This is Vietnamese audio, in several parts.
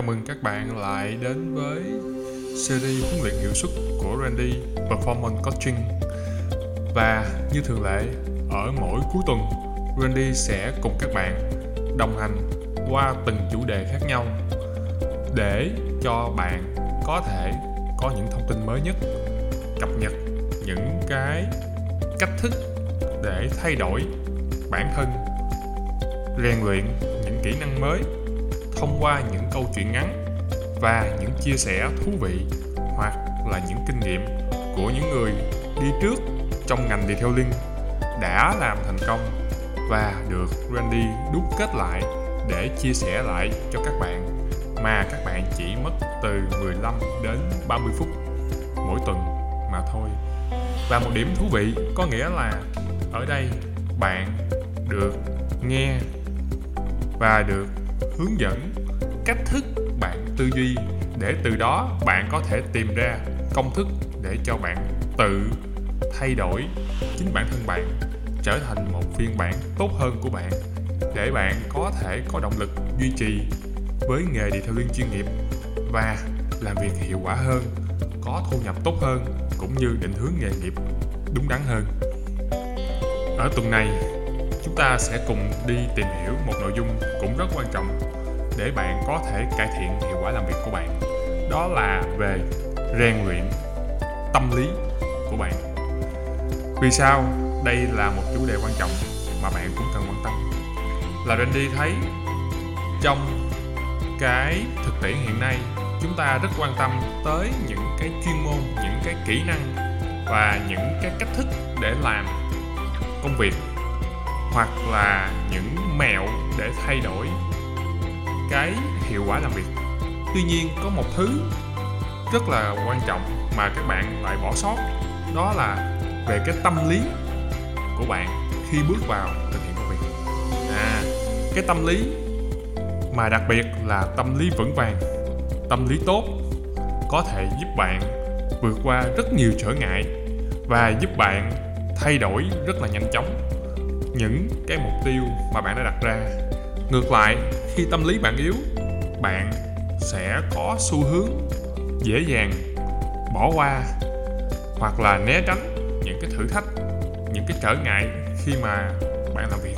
chào mừng các bạn lại đến với series huấn luyện hiệu suất của Randy Performance Coaching. Và như thường lệ, ở mỗi cuối tuần, Randy sẽ cùng các bạn đồng hành qua từng chủ đề khác nhau để cho bạn có thể có những thông tin mới nhất, cập nhật những cái cách thức để thay đổi bản thân, rèn luyện những kỹ năng mới thông qua những câu chuyện ngắn và những chia sẻ thú vị hoặc là những kinh nghiệm của những người đi trước trong ngành detailing đã làm thành công và được Randy đúc kết lại để chia sẻ lại cho các bạn mà các bạn chỉ mất từ 15 đến 30 phút mỗi tuần mà thôi. Và một điểm thú vị có nghĩa là ở đây bạn được nghe và được hướng dẫn cách thức bạn tư duy để từ đó bạn có thể tìm ra công thức để cho bạn tự thay đổi chính bản thân bạn, trở thành một phiên bản tốt hơn của bạn để bạn có thể có động lực duy trì với nghề detailing chuyên nghiệp và làm việc hiệu quả hơn, có thu nhập tốt hơn, cũng như định hướng nghề nghiệp đúng đắn hơn. Ở tuần này chúng ta sẽ cùng đi tìm hiểu một nội dung cũng rất quan trọng để bạn có thể cải thiện hiệu quả làm việc của bạn. Đó là về rèn luyện tâm lý của bạn. Vì sao? Đây là một chủ đề quan trọng mà bạn cũng cần quan tâm. Là Randy thấy, trong cái thực tiễn hiện nay, chúng ta rất quan tâm tới những cái chuyên môn, những cái kỹ năng và những cái cách thức để làm công việc hoặc là những mẹo để thay đổi cái hiệu quả làm việc. Tuy nhiên, có một thứ rất là quan trọng mà các bạn lại bỏ sót, đó là về cái tâm lý của bạn khi bước vào thực hiện công việc. À cái tâm lý mà đặc biệt là tâm lý vững vàng, tâm lý tốt có thể giúp bạn vượt qua rất nhiều trở ngại và giúp bạn thay đổi rất là nhanh chóng những cái mục tiêu mà bạn đã đặt ra. Ngược lại, khi tâm lý bạn yếu, bạn sẽ có xu hướng dễ dàng bỏ qua hoặc là né tránh những cái thử thách, những cái trở ngại khi mà bạn làm việc,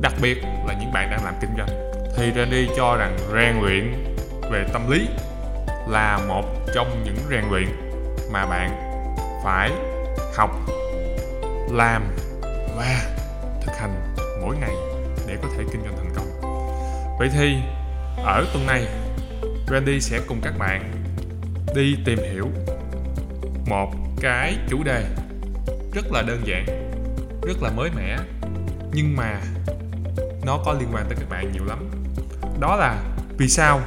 đặc biệt là những bạn đang làm kinh doanh. Thì Randy cho rằng rèn luyện về tâm lý là một trong những rèn luyện mà bạn phải học, làm và thực hành mỗi ngày để có thể kinh doanh thành công. Vậy thì, ở tuần này, Randy sẽ cùng các bạn đi tìm hiểu một cái chủ đề rất là đơn giản, rất là mới mẻ, nhưng mà nó có liên quan tới các bạn nhiều lắm. Đó là vì sao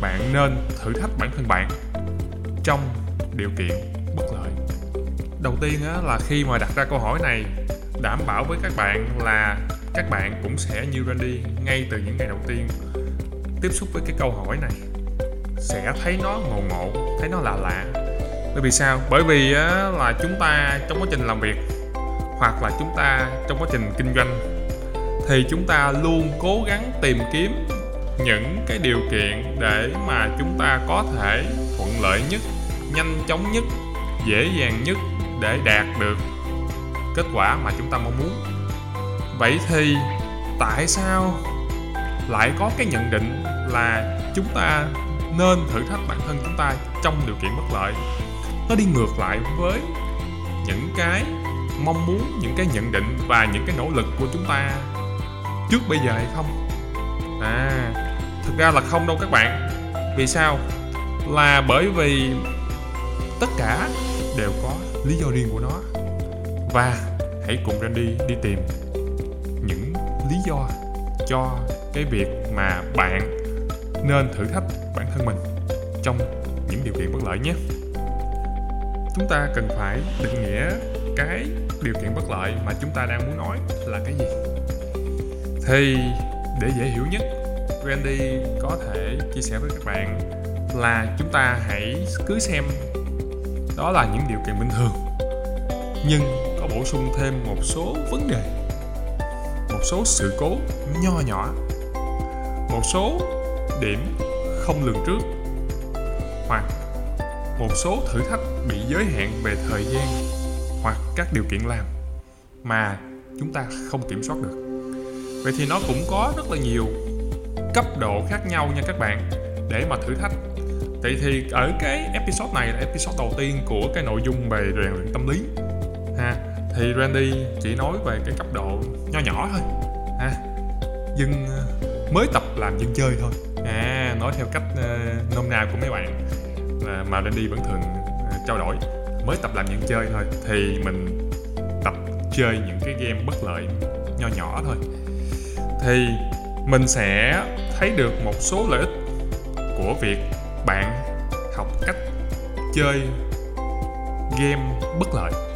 bạn nên thử thách bản thân bạn trong điều kiện bất lợi. Đầu tiên là khi mà đặt ra câu hỏi này đảm bảo với các bạn là các bạn cũng sẽ như Randy ngay từ những ngày đầu tiên. Tiếp xúc với cái câu hỏi này, sẽ thấy nó ngộ ngộ thấy nó lạ lạ. Bởi vì sao? Bởi vì là chúng ta trong quá trình làm việc, hoặc là chúng ta trong quá trình kinh doanh, thì chúng ta luôn cố gắng tìm kiếm những cái điều kiện để mà chúng ta có thể thuận lợi nhất, nhanh chóng nhất, dễ dàng nhất để đạt được kết quả mà chúng ta mong muốn. Vậy thì tại sao lại có cái nhận định là chúng ta nên thử thách bản thân chúng ta trong điều kiện bất lợi? Nó đi ngược lại với những cái mong muốn, những cái nhận định và những cái nỗ lực của chúng ta trước bây giờ hay không? À thực ra là không đâu các bạn. Vì sao? Là bởi vì tất cả đều có lý do riêng của nó và hãy cùng Randy đi tìm những lý do cho cái việc mà bạn nên thử thách bản thân mình trong những điều kiện bất lợi nhé. Chúng ta cần phải định nghĩa cái điều kiện bất lợi mà chúng ta đang muốn nói là cái gì? Thì để dễ hiểu nhất, Randy có thể chia sẻ với các bạn là chúng ta hãy cứ xem đó là những điều kiện bình thường. Nhưng bổ sung thêm một số vấn đề, một số sự cố nho nhỏ, một số điểm không lường trước, hoặc một số thử thách bị giới hạn về thời gian hoặc các điều kiện làm mà chúng ta không kiểm soát được. Vậy thì nó cũng có rất là nhiều cấp độ khác nhau nha các bạn. Để mà thử thách, vậy thì ở cái episode này là episode đầu tiên của cái nội dung về rèn luyện tâm lý. Ha thì Randy chỉ nói về cái cấp độ nho nhỏ thôi. À, ha dân ờ, mới tập làm dân chơi thôi. À nói theo cách uh, nôm na của mấy bạn mà, mà Randy vẫn thường uh, trao đổi. Mới tập làm dân chơi thôi thì mình tập chơi những cái game bất lợi nho nhỏ thôi. Thì mình sẽ thấy được một số lợi ích của việc bạn học cách chơi game bất lợi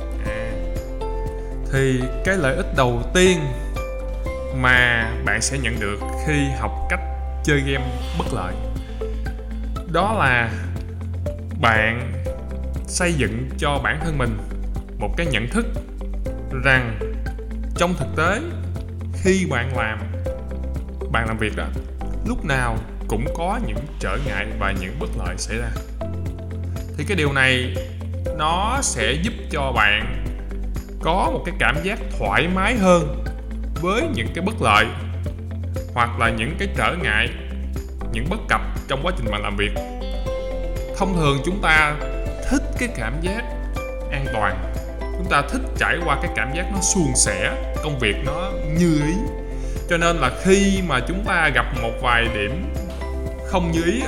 thì cái lợi ích đầu tiên mà bạn sẽ nhận được khi học cách chơi game bất lợi, đó là bạn xây dựng cho bản thân mình một cái nhận thức rằng trong thực tế khi bạn làm bạn làm việc đó, lúc nào cũng có những trở ngại và những bất lợi xảy ra. Thì cái điều này nó sẽ giúp cho bạn có một cái cảm giác thoải mái hơn với những cái bất lợi hoặc là những cái trở ngại, những bất cập trong quá trình mà làm việc. Thông thường chúng ta thích cái cảm giác an toàn. Chúng ta thích trải qua cái cảm giác nó suôn sẻ, công việc nó như ý. Cho nên là khi mà chúng ta gặp một vài điểm không như ý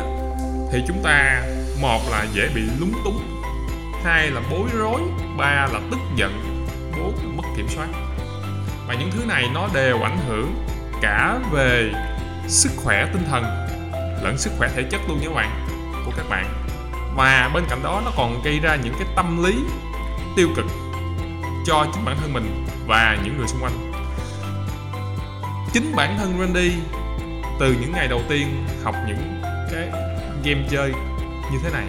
thì chúng ta, một là dễ bị lúng túng, hai là bối rối, ba là tức giận bốn mất kiểm soát. Và những thứ này nó đều ảnh hưởng cả về sức khỏe tinh thần lẫn sức khỏe thể chất luôn nha các bạn, của các bạn. Và bên cạnh đó, nó còn gây ra những cái tâm lý tiêu cực cho chính bản thân mình và những người xung quanh. Chính bản thân Randy, từ những ngày đầu tiên học những cái game chơi như thế này,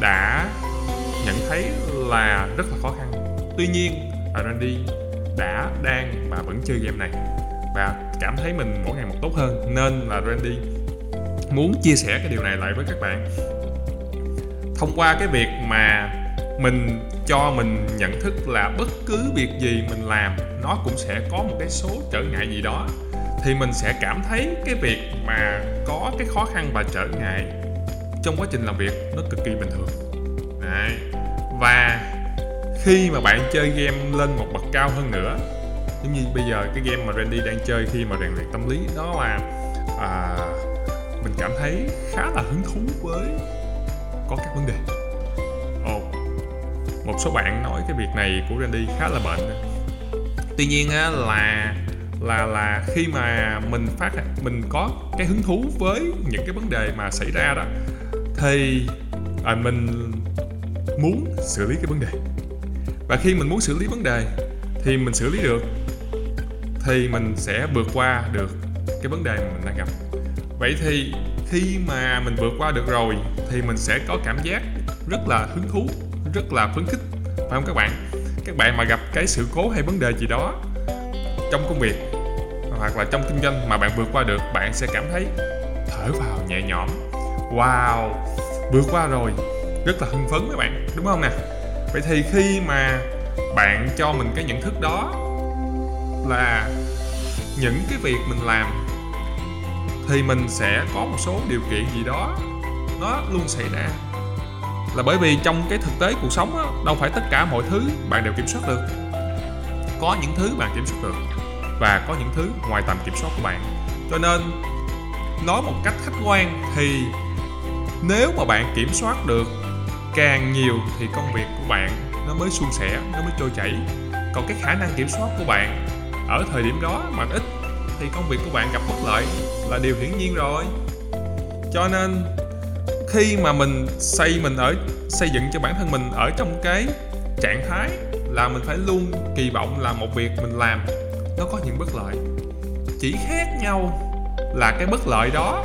đã nhận thấy là rất là khó khăn tuy nhiên Randy đã, đang và vẫn chơi game này. Và cảm thấy mình mỗi ngày một tốt hơn, nên là Randy muốn chia sẻ cái điều này lại với các bạn. Thông qua cái việc mà mình cho mình nhận thức là bất cứ việc gì mình làm, nó cũng sẽ có một cái số trở ngại gì đó, thì mình sẽ cảm thấy cái việc mà có cái khó khăn và trở ngại trong quá trình làm việc nó cực kỳ bình thường. Đấy. và khi mà bạn chơi game lên một bậc cao hơn nữa giống như bây giờ cái game mà Randy đang chơi khi mà rèn luyện tâm lý đó là à, mình cảm thấy khá là hứng thú với có các vấn đề. Ồ, một số bạn nói cái việc này của Randy khá là bệnh. Tuy nhiên á, là là là khi mà mình phát mình có cái hứng thú với những cái vấn đề mà xảy ra đó thì à, mình muốn xử lý cái vấn đề và khi mình muốn xử lý vấn đề, thì mình xử lý được, thì mình sẽ vượt qua được cái vấn đề mà mình đang gặp. Vậy thì khi mà mình vượt qua được rồi, thì mình sẽ có cảm giác rất là hứng thú, rất là phấn khích, phải không các bạn? Các bạn mà gặp cái sự cố hay vấn đề gì đó trong công việc, hoặc là trong kinh doanh mà bạn vượt qua được, bạn sẽ cảm thấy thở vào nhẹ nhõm. Wow, vượt qua rồi, rất là hưng phấn các bạn, đúng không nè? Vậy thì khi mà bạn cho mình cái nhận thức đó là những cái việc mình làm thì mình sẽ có một số điều kiện gì đó nó luôn xảy ra. Là bởi vì trong cái thực tế cuộc sống đó, đâu phải tất cả mọi thứ bạn đều kiểm soát được. Có những thứ bạn kiểm soát được và có những thứ ngoài tầm kiểm soát của bạn. Cho nên nói một cách khách quan thì nếu mà bạn kiểm soát được càng nhiều thì công việc của bạn nó mới suôn sẻ, nó mới trôi chảy. Còn cái khả năng kiểm soát của bạn, ở thời điểm đó mà ít thì công việc của bạn gặp bất lợi là điều hiển nhiên rồi. Cho nên, khi mà mình xây, mình ở, xây dựng cho bản thân mình ở trong cái trạng thái là mình phải luôn kỳ vọng là một việc mình làm nó có những bất lợi. Chỉ khác nhau là cái bất lợi đó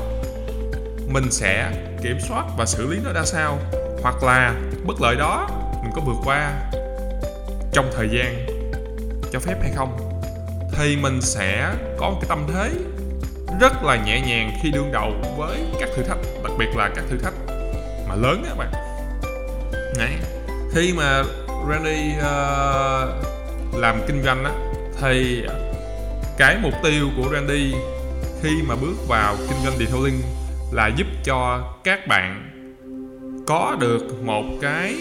mình sẽ kiểm soát và xử lý nó ra sao hoặc là bất lợi đó mình có vượt qua trong thời gian cho phép hay không thì mình sẽ có một cái tâm thế rất là nhẹ nhàng khi đương đầu với các thử thách đặc biệt là các thử thách mà lớn á bạn Đấy. khi mà Randy uh, làm kinh doanh á thì cái mục tiêu của Randy khi mà bước vào kinh doanh detailing là giúp cho các bạn có được một cái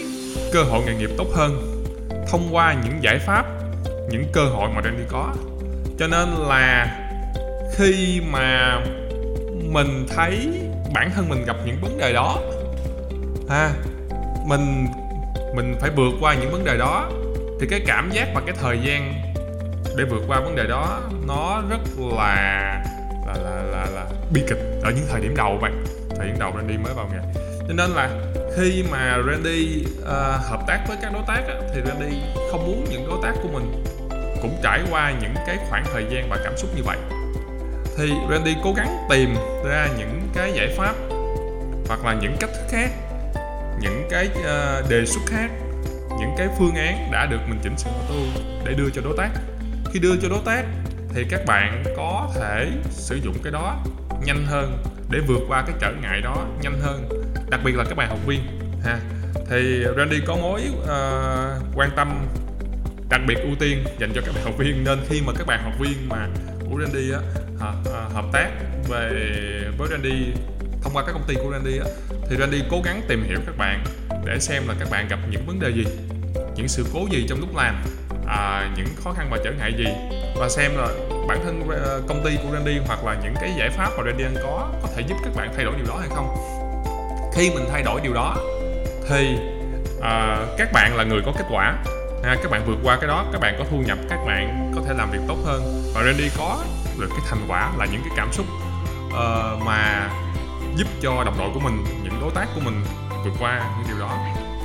cơ hội nghề nghiệp tốt hơn thông qua những giải pháp những cơ hội mà Randy có. Cho nên là khi mà mình thấy bản thân mình gặp những vấn đề đó ha mình mình phải vượt qua những vấn đề đó thì cái cảm giác và cái thời gian để vượt qua vấn đề đó nó rất là là là là, là bi kịch ở những thời điểm đầu bạn thời điểm đầu Randy mới vào nghề. Cho nên là khi mà Randy uh, hợp tác với các đối tác á, thì Randy không muốn những đối tác của mình cũng trải qua những cái khoảng thời gian và cảm xúc như vậy. Thì Randy cố gắng tìm ra những cái giải pháp hoặc là những cách thức khác những cái uh, đề xuất khác những cái phương án đã được mình chỉnh sửa tôi để đưa cho đối tác. Khi đưa cho đối tác thì các bạn có thể sử dụng cái đó nhanh hơn để vượt qua cái trở ngại đó nhanh hơn đặc biệt là các bạn học viên ha. Thì Randy có mối uh, quan tâm đặc biệt ưu tiên dành cho các bạn học viên. Nên khi mà các bạn học viên mà của Randy á, ờ, hợp tác về với Randy thông qua các công ty của Randy á, thì Randy cố gắng tìm hiểu các bạn để xem là các bạn gặp những vấn đề gì những sự cố gì trong lúc làm à, những khó khăn và trở ngại gì và xem là bản thân ờ, công ty của Randy hoặc là những cái giải pháp mà Randy đang có có thể giúp các bạn thay đổi điều đó hay không khi mình thay đổi điều đó thì uh, các bạn là người có kết quả. Ha, các bạn vượt qua cái đó các bạn có thu nhập các bạn có thể làm việc tốt hơn. Và Randy có được cái thành quả là những cái cảm xúc uh, mà giúp cho đồng đội của mình những đối tác của mình vượt qua những điều đó.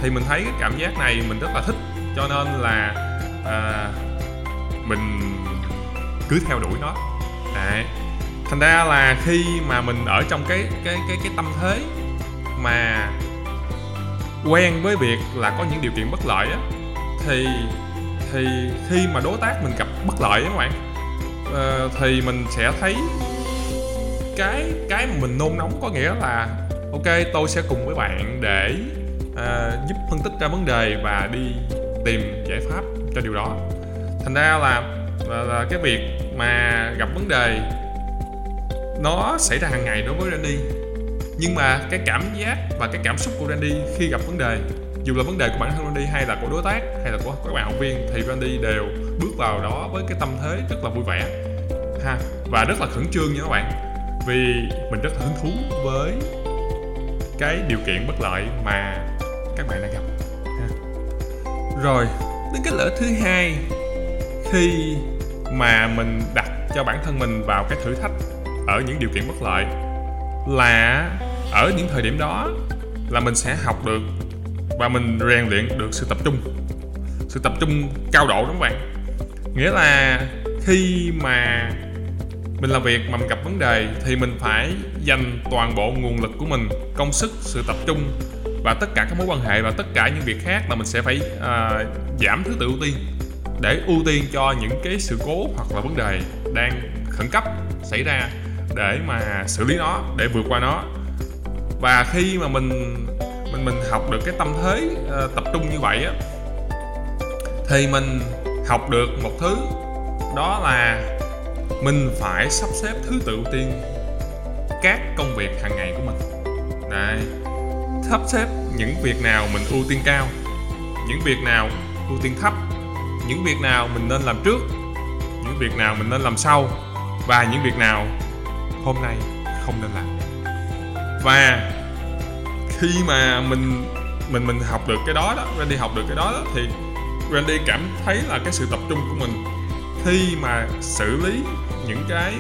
Thì mình thấy cái cảm giác này mình rất là thích cho nên là uh, mình cứ theo đuổi nó. Đấy. thành ra là khi mà mình ở trong cái cái cái cái tâm thế mà quen với việc là có những điều kiện bất lợi á thì thì khi mà đối tác mình gặp bất lợi á các bạn uh, thì mình sẽ thấy cái cái mà mình nôn nóng có nghĩa là ok tôi sẽ cùng với bạn để uh, giúp phân tích ra vấn đề và đi tìm giải pháp cho điều đó. Thành ra là, là, là cái việc mà gặp vấn đề nó xảy ra hàng ngày đối với Randy nhưng mà cái cảm giác và cái cảm xúc của Randy khi gặp vấn đề, dù là vấn đề của bản thân Randy hay là của đối tác hay là của các bạn học viên, thì Randy đều bước vào đó với cái tâm thế rất là vui vẻ ha, và rất là khẩn trương nha các bạn, vì mình rất là hứng thú với cái điều kiện bất lợi mà các bạn đang gặp ha. rồi, đến cái lỡ thứ hai, khi mà mình đặt cho bản thân mình vào cái thử thách ở những điều kiện bất lợi là ở những thời điểm đó là mình sẽ học được và mình rèn luyện được sự tập trung. Sự tập trung cao độ đó các bạn. Nghĩa là khi mà mình làm việc mà mình gặp vấn đề thì mình phải dành toàn bộ nguồn lực của mình công sức sự tập trung và tất cả các mối quan hệ và tất cả những việc khác là mình sẽ phải uh, giảm thứ tự ưu tiên để ưu tiên cho những cái sự cố hoặc là vấn đề đang khẩn cấp xảy ra để mà xử lý nó để vượt qua nó và khi mà mình mình mình học được cái tâm thế uh, tập trung như vậy á thì mình học được một thứ đó là mình phải sắp xếp thứ tự ưu tiên các công việc hàng ngày của mình Đấy. sắp xếp những việc nào mình ưu tiên cao những việc nào ưu tiên thấp những việc nào mình nên làm trước những việc nào mình nên làm sau và những việc nào hôm nay không nên làm. Và khi mà mình mình mình học được cái đó đó Randy học được cái đó, đó thì Randy cảm thấy là cái sự tập trung của mình khi mà xử lý những cái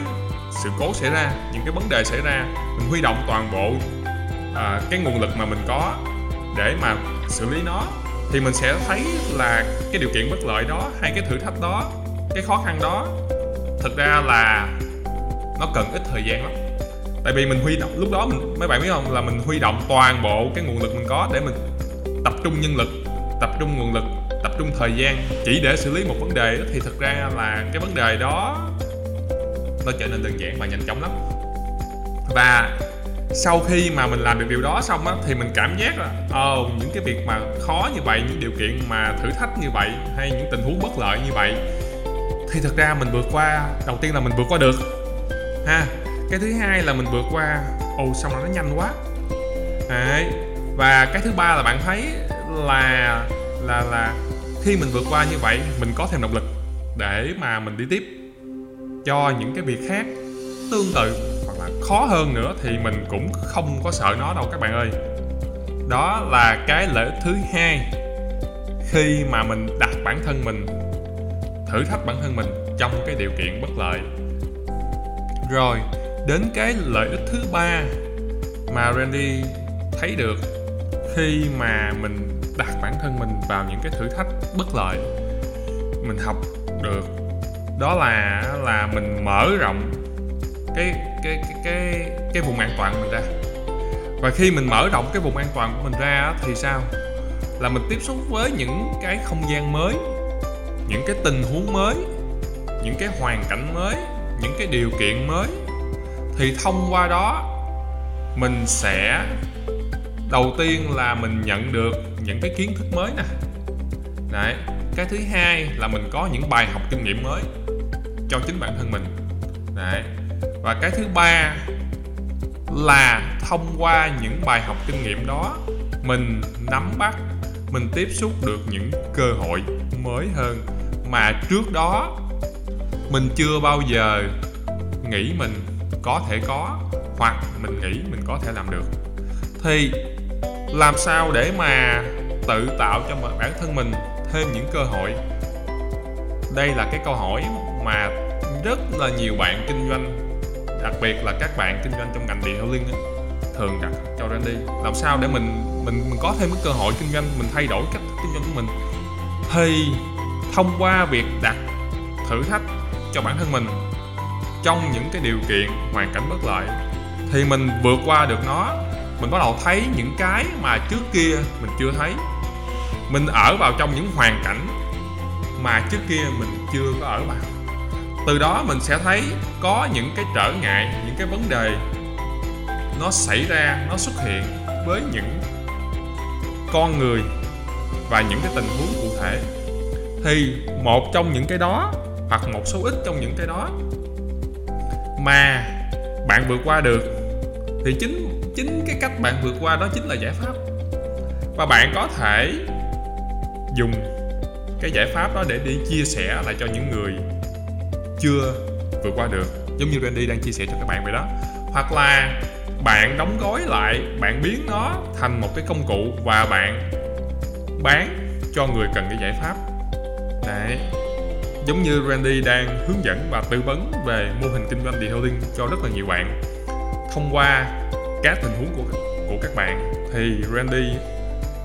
sự cố xảy ra những cái vấn đề xảy ra mình huy động toàn bộ à, cái nguồn lực mà mình có để mà xử lý nó thì mình sẽ thấy là cái điều kiện bất lợi đó hay cái thử thách đó cái khó khăn đó thực ra là nó cần ít thời gian lắm. Tại vì mình huy động lúc đó mình mấy bạn biết không? Là mình huy động toàn bộ cái nguồn lực mình có để mình tập trung nhân lực tập trung nguồn lực tập trung thời gian chỉ để xử lý một vấn đề thì thực ra là cái vấn đề đó nó trở nên đơn giản và nhanh chóng lắm. Và sau khi mà mình làm được điều đó xong á thì mình cảm giác là ờ oh, những cái việc mà khó như vậy những điều kiện mà thử thách như vậy hay những tình huống bất lợi như vậy thì thật ra mình vượt qua đầu tiên là mình vượt qua được ha, cái thứ hai là mình vượt qua. Ồ, xong rồi nó nhanh quá. Đấy. và cái thứ ba là bạn thấy là là là khi mình vượt qua như vậy, mình có thêm động lực để mà mình đi tiếp. Cho những cái việc khác tương tự hoặc là khó hơn nữa thì mình cũng không có sợ nó đâu các bạn ơi. Đó là cái lợi ích thứ hai khi mà mình đặt bản thân mình, thử thách bản thân mình trong cái điều kiện bất lợi rồi, đến cái lợi ích thứ ba mà Randy thấy được khi mà mình đặt bản thân mình vào những cái thử thách bất lợi mình học được, đó là là mình mở rộng cái cái cái cái cái vùng an toàn mình ra. Và khi mình mở rộng cái vùng an toàn của mình ra thì sao? Là mình tiếp xúc với những cái không gian mới, những cái tình huống mới, những cái hoàn cảnh mới những cái điều kiện mới, thì thông qua đó, mình sẽ đầu tiên là mình nhận được những cái kiến thức mới nè. Đấy, cái thứ hai là mình có những bài học kinh nghiệm mới cho chính bản thân mình. Đấy, và cái thứ ba là thông qua những bài học kinh nghiệm đó, mình nắm bắt, mình tiếp xúc được những cơ hội mới hơn mà trước đó mình chưa bao giờ nghĩ mình có thể có, hoặc mình nghĩ mình có thể làm được. Thì làm sao để mà tự tạo cho bản thân mình thêm những cơ hội? Đây là cái câu hỏi mà rất là nhiều bạn kinh doanh, đặc biệt là các bạn kinh doanh trong ngành điện linh thường đặt cho Randy làm sao để mình mình mình có thêm cái cơ hội kinh doanh, mình thay đổi cách kinh doanh của mình? Thì thông qua việc đặt thử thách cho bản thân mình. Trong những cái điều kiện hoàn cảnh bất lợi, thì mình vượt qua được nó, mình bắt đầu thấy những cái mà trước kia mình chưa thấy. Mình ở vào trong những hoàn cảnh mà trước kia mình chưa có ở vào. Từ đó mình sẽ thấy có những cái trở ngại, những cái vấn đề nó xảy ra, nó xuất hiện với những con người và những cái tình huống cụ thể. Thì một trong những cái đó hoặc một số ít trong những cái đó. Mà bạn vượt qua được, thì chính chính cái cách bạn vượt qua đó chính là giải pháp. Và bạn có thể dùng cái giải pháp đó để đi chia sẻ lại cho những người chưa vượt qua được, giống như Randy đang chia sẻ cho các bạn vậy đó. Hoặc là bạn đóng gói lại, bạn biến nó thành một cái công cụ và bạn bán cho người cần cái giải pháp. Đấy giống như Randy đang hướng dẫn và tư vấn về mô hình kinh doanh detailing cho rất là nhiều bạn. Thông qua các tình huống của của các bạn thì Randy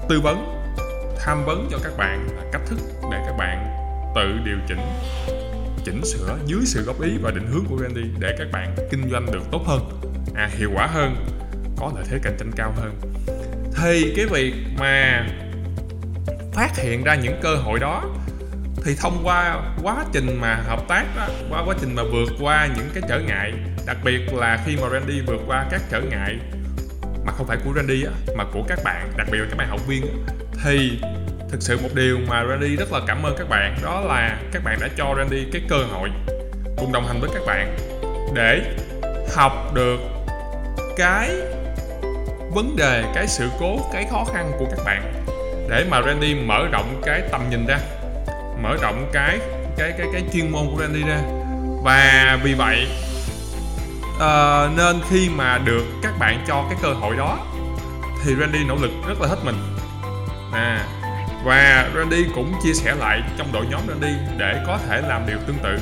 tư vấn tham vấn cho các bạn là cách thức để các bạn tự điều chỉnh chỉnh sửa dưới sự góp ý và định hướng của Randy để các bạn kinh doanh được tốt hơn à, hiệu quả hơn có lợi thế cạnh tranh cao hơn. Thì cái việc mà phát hiện ra những cơ hội đó thì thông qua quá trình mà hợp tác đó, qua quá trình mà vượt qua những cái trở ngại đặc biệt là khi mà Randy vượt qua các trở ngại mà không phải của Randy á, mà của các bạn đặc biệt là các bạn học viên á, thì thực sự một điều mà Randy rất là cảm ơn các bạn đó là các bạn đã cho Randy cái cơ hội cùng đồng hành với các bạn để học được cái vấn đề cái sự cố cái khó khăn của các bạn. Để mà Randy mở rộng cái tầm nhìn ra mở rộng cái cái cái cái chuyên môn của Randy ra và vì vậy uh, nên khi mà được các bạn cho cái cơ hội đó thì Randy nỗ lực rất là hết mình. À và Randy cũng chia sẻ lại trong đội nhóm Randy để có thể làm điều tương tự.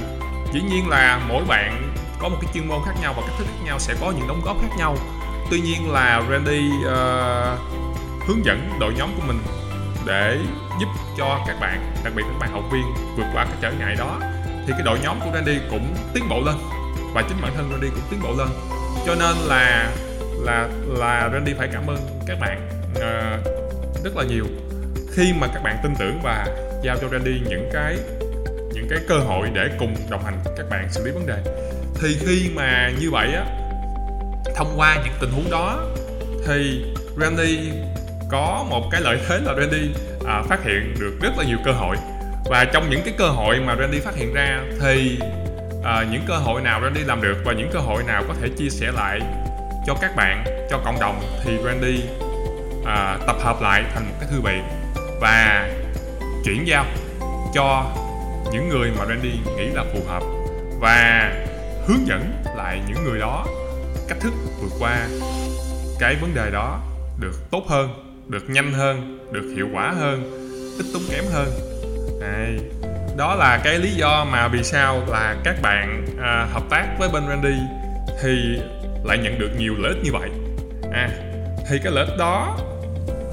Dĩ nhiên là mỗi bạn có một cái chuyên môn khác nhau và cách thức khác nhau sẽ có những đóng góp khác nhau. Tuy nhiên là Randy uh, ờ, hướng dẫn đội nhóm của mình để giúp cho các bạn đặc biệt các bạn học viên vượt qua cái trở ngại đó thì cái đội nhóm của Randy cũng tiến bộ lên và chính bản thân Randy cũng tiến bộ lên. Cho nên là là là Randy phải cảm ơn các bạn uh, rất là nhiều. Khi mà các bạn tin tưởng và giao cho Randy những cái những cái cơ hội để cùng đồng hành các bạn xử lý vấn đề. Thì khi mà như vậy á thông qua những tình huống đó thì Randy có một cái lợi thế là Randy à, phát hiện được rất là nhiều cơ hội. Và trong những cái cơ hội mà Randy phát hiện ra thì à, những cơ hội nào Randy làm được và những cơ hội nào có thể chia sẻ lại cho các bạn cho cộng đồng thì Randy à, tập hợp lại thành một cái thư viện và chuyển giao cho những người mà Randy nghĩ là phù hợp và hướng dẫn lại những người đó cách thức vượt qua cái vấn đề đó được tốt hơn được nhanh hơn được hiệu quả hơn ít tốn kém hơn Đây. đó là cái lý do mà vì sao là các bạn à, hợp tác với bên Randy thì lại nhận được nhiều lợi ích như vậy à thì cái lợi ích đó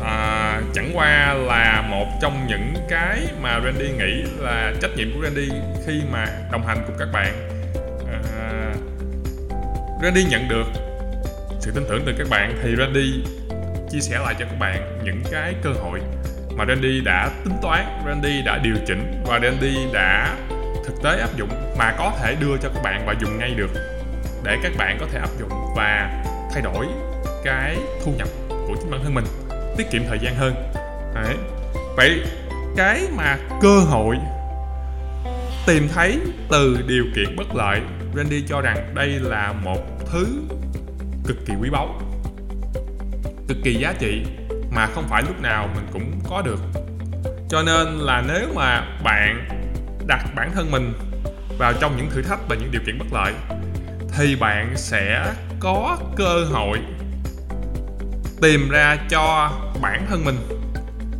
à, chẳng qua là một trong những cái mà Randy nghĩ là trách nhiệm của Randy khi mà đồng hành cùng các bạn à, Randy nhận được sự tin tưởng từ các bạn thì Randy chia sẻ lại cho các bạn những cái cơ hội mà Randy đã tính toán, Randy đã điều chỉnh và Randy đã thực tế áp dụng mà có thể đưa cho các bạn và dùng ngay được để các bạn có thể áp dụng và thay đổi cái thu nhập của chính bản thân mình tiết kiệm thời gian hơn Đấy. vậy cái mà cơ hội tìm thấy từ điều kiện bất lợi Randy cho rằng đây là một thứ cực kỳ quý báu cực kỳ giá trị mà không phải lúc nào mình cũng có được. Cho nên là nếu mà bạn đặt bản thân mình vào trong những thử thách và những điều kiện bất lợi, thì bạn sẽ có cơ hội tìm ra cho bản thân mình,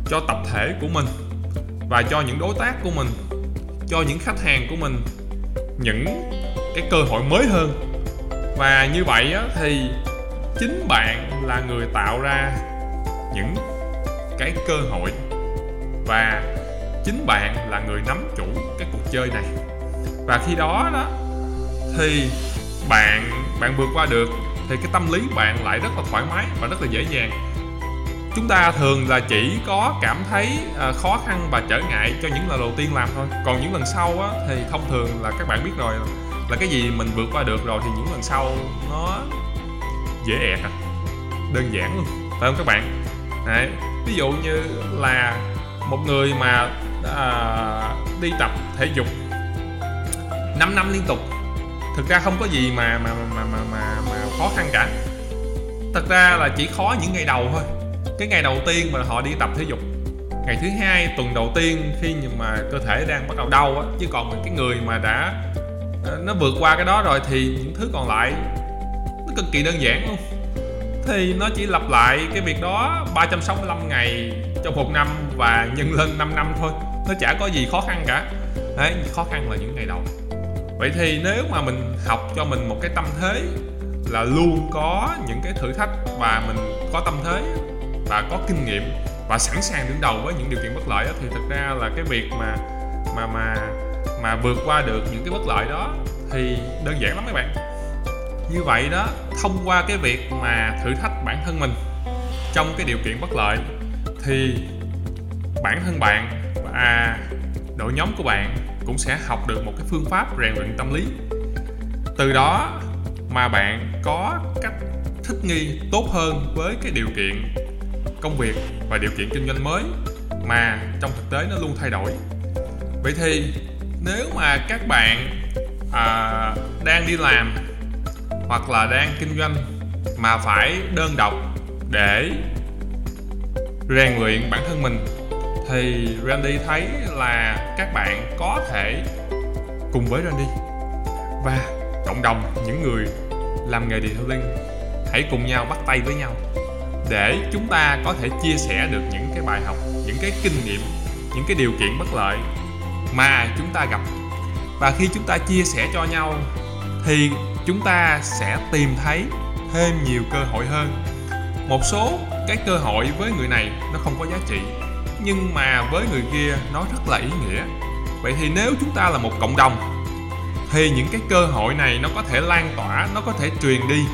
cho tập thể của mình và cho những đối tác của mình, cho những khách hàng của mình những cái cơ hội mới hơn. Và như vậy thì chính bạn là người tạo ra những cái cơ hội và chính bạn là người nắm chủ cái cuộc chơi này. Và khi đó đó thì bạn bạn vượt qua được thì cái tâm lý bạn lại rất là thoải mái và rất là dễ dàng. Chúng ta thường là chỉ có cảm thấy à, khó khăn và trở ngại cho những lần đầu tiên làm thôi. Còn những lần sau á, thì thông thường là các bạn biết rồi là cái gì mình vượt qua được rồi thì những lần sau nó dễ ẹt à. Đơn giản luôn phải không các bạn? Đấy. ví dụ như là một người mà à, đi tập thể dục 5 năm liên tục thực ra không có gì mà mà mà mà mà, mà khó khăn cả. Thật ra là chỉ khó những ngày đầu thôi. Cái ngày đầu tiên mà họ đi tập thể dục ngày thứ hai tuần đầu tiên khi mà cơ thể đang bắt đầu đau á chứ còn cái người mà đã à, nó vượt qua cái đó rồi thì những thứ còn lại cực kỳ đơn giản luôn. Thì nó chỉ lặp lại cái việc đó 365 ngày trong một năm và nhân lên 5 năm thôi. Nó chả có gì khó khăn cả. Đấy, khó khăn là những ngày đầu. Vậy thì nếu mà mình học cho mình một cái tâm thế là luôn có những cái thử thách và mình có tâm thế và có kinh nghiệm và sẵn sàng đứng đầu với những điều kiện bất lợi thì thực ra là cái việc mà mà mà mà vượt qua được những cái bất lợi đó thì đơn giản lắm các bạn như vậy đó thông qua cái việc mà thử thách bản thân mình trong cái điều kiện bất lợi thì bản thân bạn và đội nhóm của bạn cũng sẽ học được một cái phương pháp rèn luyện tâm lý. Từ đó mà bạn có cách thích nghi tốt hơn với cái điều kiện công việc và điều kiện kinh doanh mới mà trong thực tế nó luôn thay đổi. Vậy thì nếu mà các bạn à, đang đi làm hoặc là đang kinh doanh mà phải đơn độc để rèn luyện bản thân mình, thì Randy thấy là các bạn có thể cùng với Randy. Và cộng đồng những người làm nghề detailing, hãy cùng nhau bắt tay với nhau để chúng ta có thể chia sẻ được những cái bài học, những cái kinh nghiệm, những cái điều kiện bất lợi mà chúng ta gặp. Và khi chúng ta chia sẻ cho nhau, thì chúng ta sẽ tìm thấy thêm nhiều cơ hội hơn. Một số cái cơ hội với người này nó không có giá trị, nhưng mà với người kia nó rất là ý nghĩa. Vậy thì nếu chúng ta là một cộng đồng, thì những cái cơ hội này nó có thể lan tỏa, nó có thể truyền đi.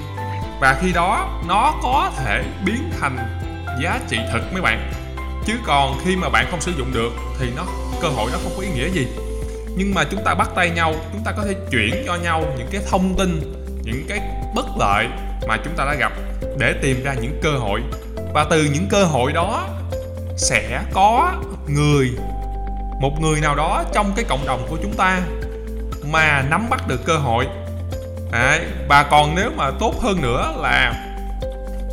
Và khi đó, nó có thể biến thành giá trị thực mấy bạn. Chứ còn khi mà bạn không sử dụng được, thì nó, cơ hội nó không có ý nghĩa gì nhưng mà chúng ta bắt tay nhau chúng ta có thể chuyển cho nhau những cái thông tin những cái bất lợi mà chúng ta đã gặp để tìm ra những cơ hội. Và từ những cơ hội đó sẽ có người một người nào đó trong cái cộng đồng của chúng ta mà nắm bắt được cơ hội. Đấy, và còn nếu mà tốt hơn nữa là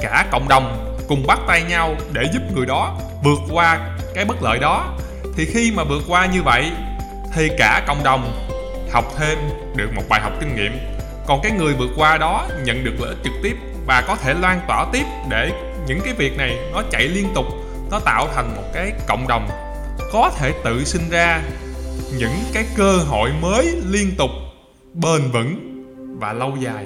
cả cộng đồng cùng bắt tay nhau để giúp người đó vượt qua cái bất lợi đó. Thì khi mà vượt qua như vậy thì cả cộng đồng. Học thêm được một bài học kinh nghiệm. Còn cái người vượt qua đó nhận được lợi ích trực tiếp và có thể loan tỏa tiếp để những cái việc này nó chạy liên tục, nó tạo thành một cái cộng đồng. Có thể tự sinh ra những cái cơ hội mới liên tục, bền vững và lâu dài.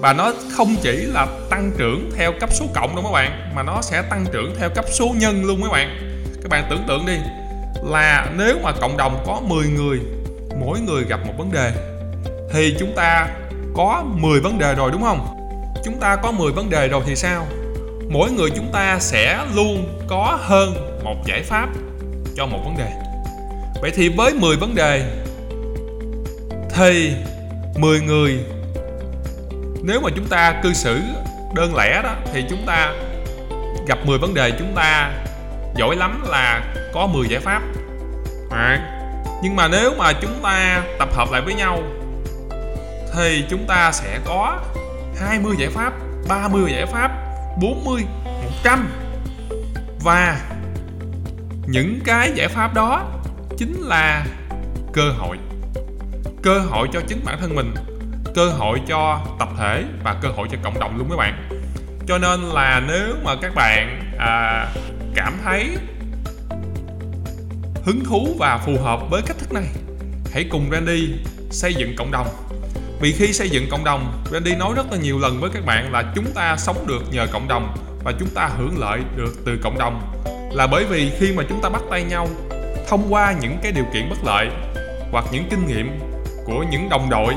Và nó không chỉ là tăng trưởng theo cấp số cộng đâu các bạn, mà nó sẽ tăng trưởng theo cấp số nhân luôn các bạn. Các bạn tưởng tượng đi là nếu mà cộng đồng có 10 người, mỗi người gặp một vấn đề, thì chúng ta có 10 vấn đề rồi, đúng không? Chúng ta có 10 vấn đề rồi thì sao? Mỗi người chúng ta sẽ luôn có hơn một giải pháp cho một vấn đề. Vậy thì với 10 vấn đề, thì 10 người, nếu mà chúng ta cư xử đơn lẻ đó, thì chúng ta gặp 10 vấn đề, chúng ta giỏi lắm là có 10 giải pháp. À, nhưng mà nếu mà chúng ta tập hợp lại với nhau thì chúng ta sẽ có 20 giải pháp 30 giải pháp 40 100 và những cái giải pháp đó chính là cơ hội. Cơ hội cho chính bản thân mình cơ hội cho tập thể và cơ hội cho cộng đồng luôn các bạn. Cho nên là nếu mà các bạn à, cảm thấy hứng thú và phù hợp với cách thức này, hãy cùng Randy xây dựng cộng đồng. Vì khi xây dựng cộng đồng, Randy nói rất là nhiều lần với các bạn là chúng ta sống được nhờ cộng đồng và chúng ta hưởng lợi được từ cộng đồng. Là bởi vì khi mà chúng ta bắt tay nhau thông qua những cái điều kiện bất lợi hoặc những kinh nghiệm của những đồng đội,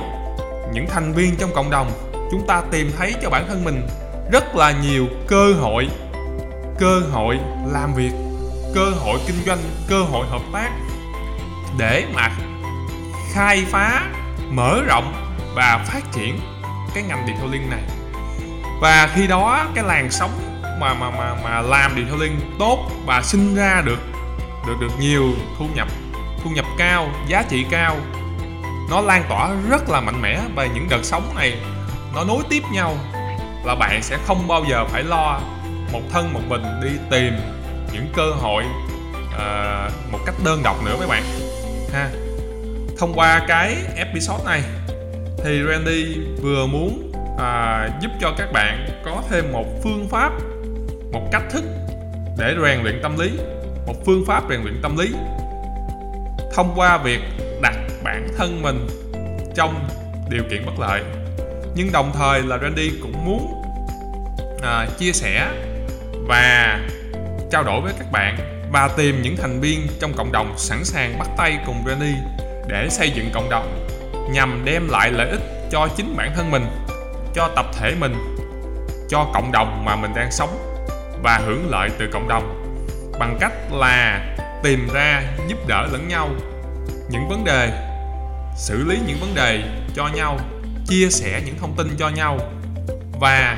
những thành viên trong cộng đồng, chúng ta tìm thấy cho bản thân mình rất là nhiều cơ hội cơ hội làm việc, cơ hội kinh doanh, cơ hội hợp tác để mà khai phá, mở rộng và phát triển cái ngành điện thoại liên này. Và khi đó cái làn sóng mà mà mà mà làm điện thoại liên tốt và sinh ra được được được nhiều thu nhập thu nhập cao, giá trị cao, nó lan tỏa rất là mạnh mẽ và những đợt sóng này nó nối tiếp nhau là bạn sẽ không bao giờ phải lo một thân một mình đi tìm những cơ hội à, một cách đơn độc nữa mấy bạn. Ha. Thông qua cái episode này thì Randy vừa muốn à, giúp cho các bạn có thêm một phương pháp một cách thức để rèn luyện tâm lý một phương pháp rèn luyện tâm lý thông qua việc đặt bản thân mình trong điều kiện bất lợi. Nhưng đồng thời là Randy cũng muốn à, chia sẻ và trao đổi với các bạn và tìm những thành viên trong cộng đồng sẵn sàng bắt tay cùng Granny để xây dựng cộng đồng nhằm đem lại lợi ích cho chính bản thân mình, cho tập thể mình, cho cộng đồng mà mình đang sống và hưởng lợi từ cộng đồng bằng cách là tìm ra giúp đỡ lẫn nhau những vấn đề, xử lý những vấn đề cho nhau, chia sẻ những thông tin cho nhau và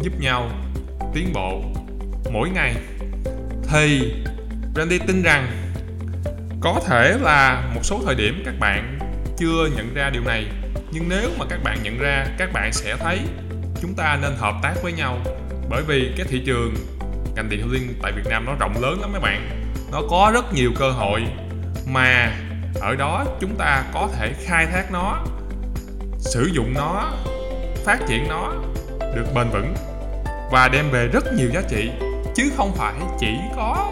giúp nhau tiến bộ mỗi ngày. Thì, Randy tin rằng có thể là một số thời điểm các bạn chưa nhận ra điều này, nhưng nếu mà các bạn nhận ra, các bạn sẽ thấy chúng ta nên hợp tác với nhau. Bởi vì cái thị trường ngành điện liên tại Việt Nam nó rộng lớn lắm mấy bạn. Nó có rất nhiều cơ hội mà ở đó chúng ta có thể khai thác nó, sử dụng nó, phát triển nó được bền vững và đem về rất nhiều giá trị chứ không phải chỉ có.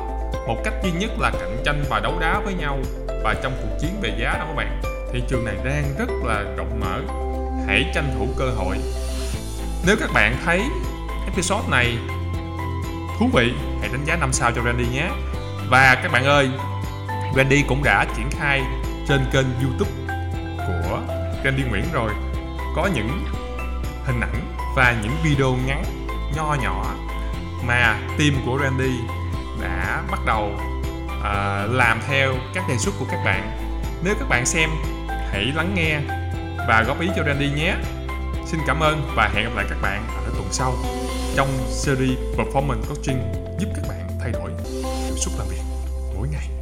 Một cách duy nhất là cạnh tranh và đấu đá với nhau. Và trong cuộc chiến về giá đó các bạn, thị trường này đang rất là rộng mở. Hãy tranh thủ cơ hội. Nếu các bạn thấy episode này thú vị, hãy đánh giá 5 sao cho Randy nhé. Và các bạn ơi, Randy cũng đã triển khai trên kênh youtube của Randy Nguyễn rồi. Có những hình ảnh và những video ngắn nho nhỏ mà team của Randy đã bắt đầu uh, làm theo các đề xuất của các bạn nếu các bạn xem hãy lắng nghe và góp ý cho Randy nhé Xin cảm ơn và hẹn gặp lại các bạn ở tuần sau trong series Performance Coaching giúp các bạn thay đổi hiệu suất làm việc mỗi ngày.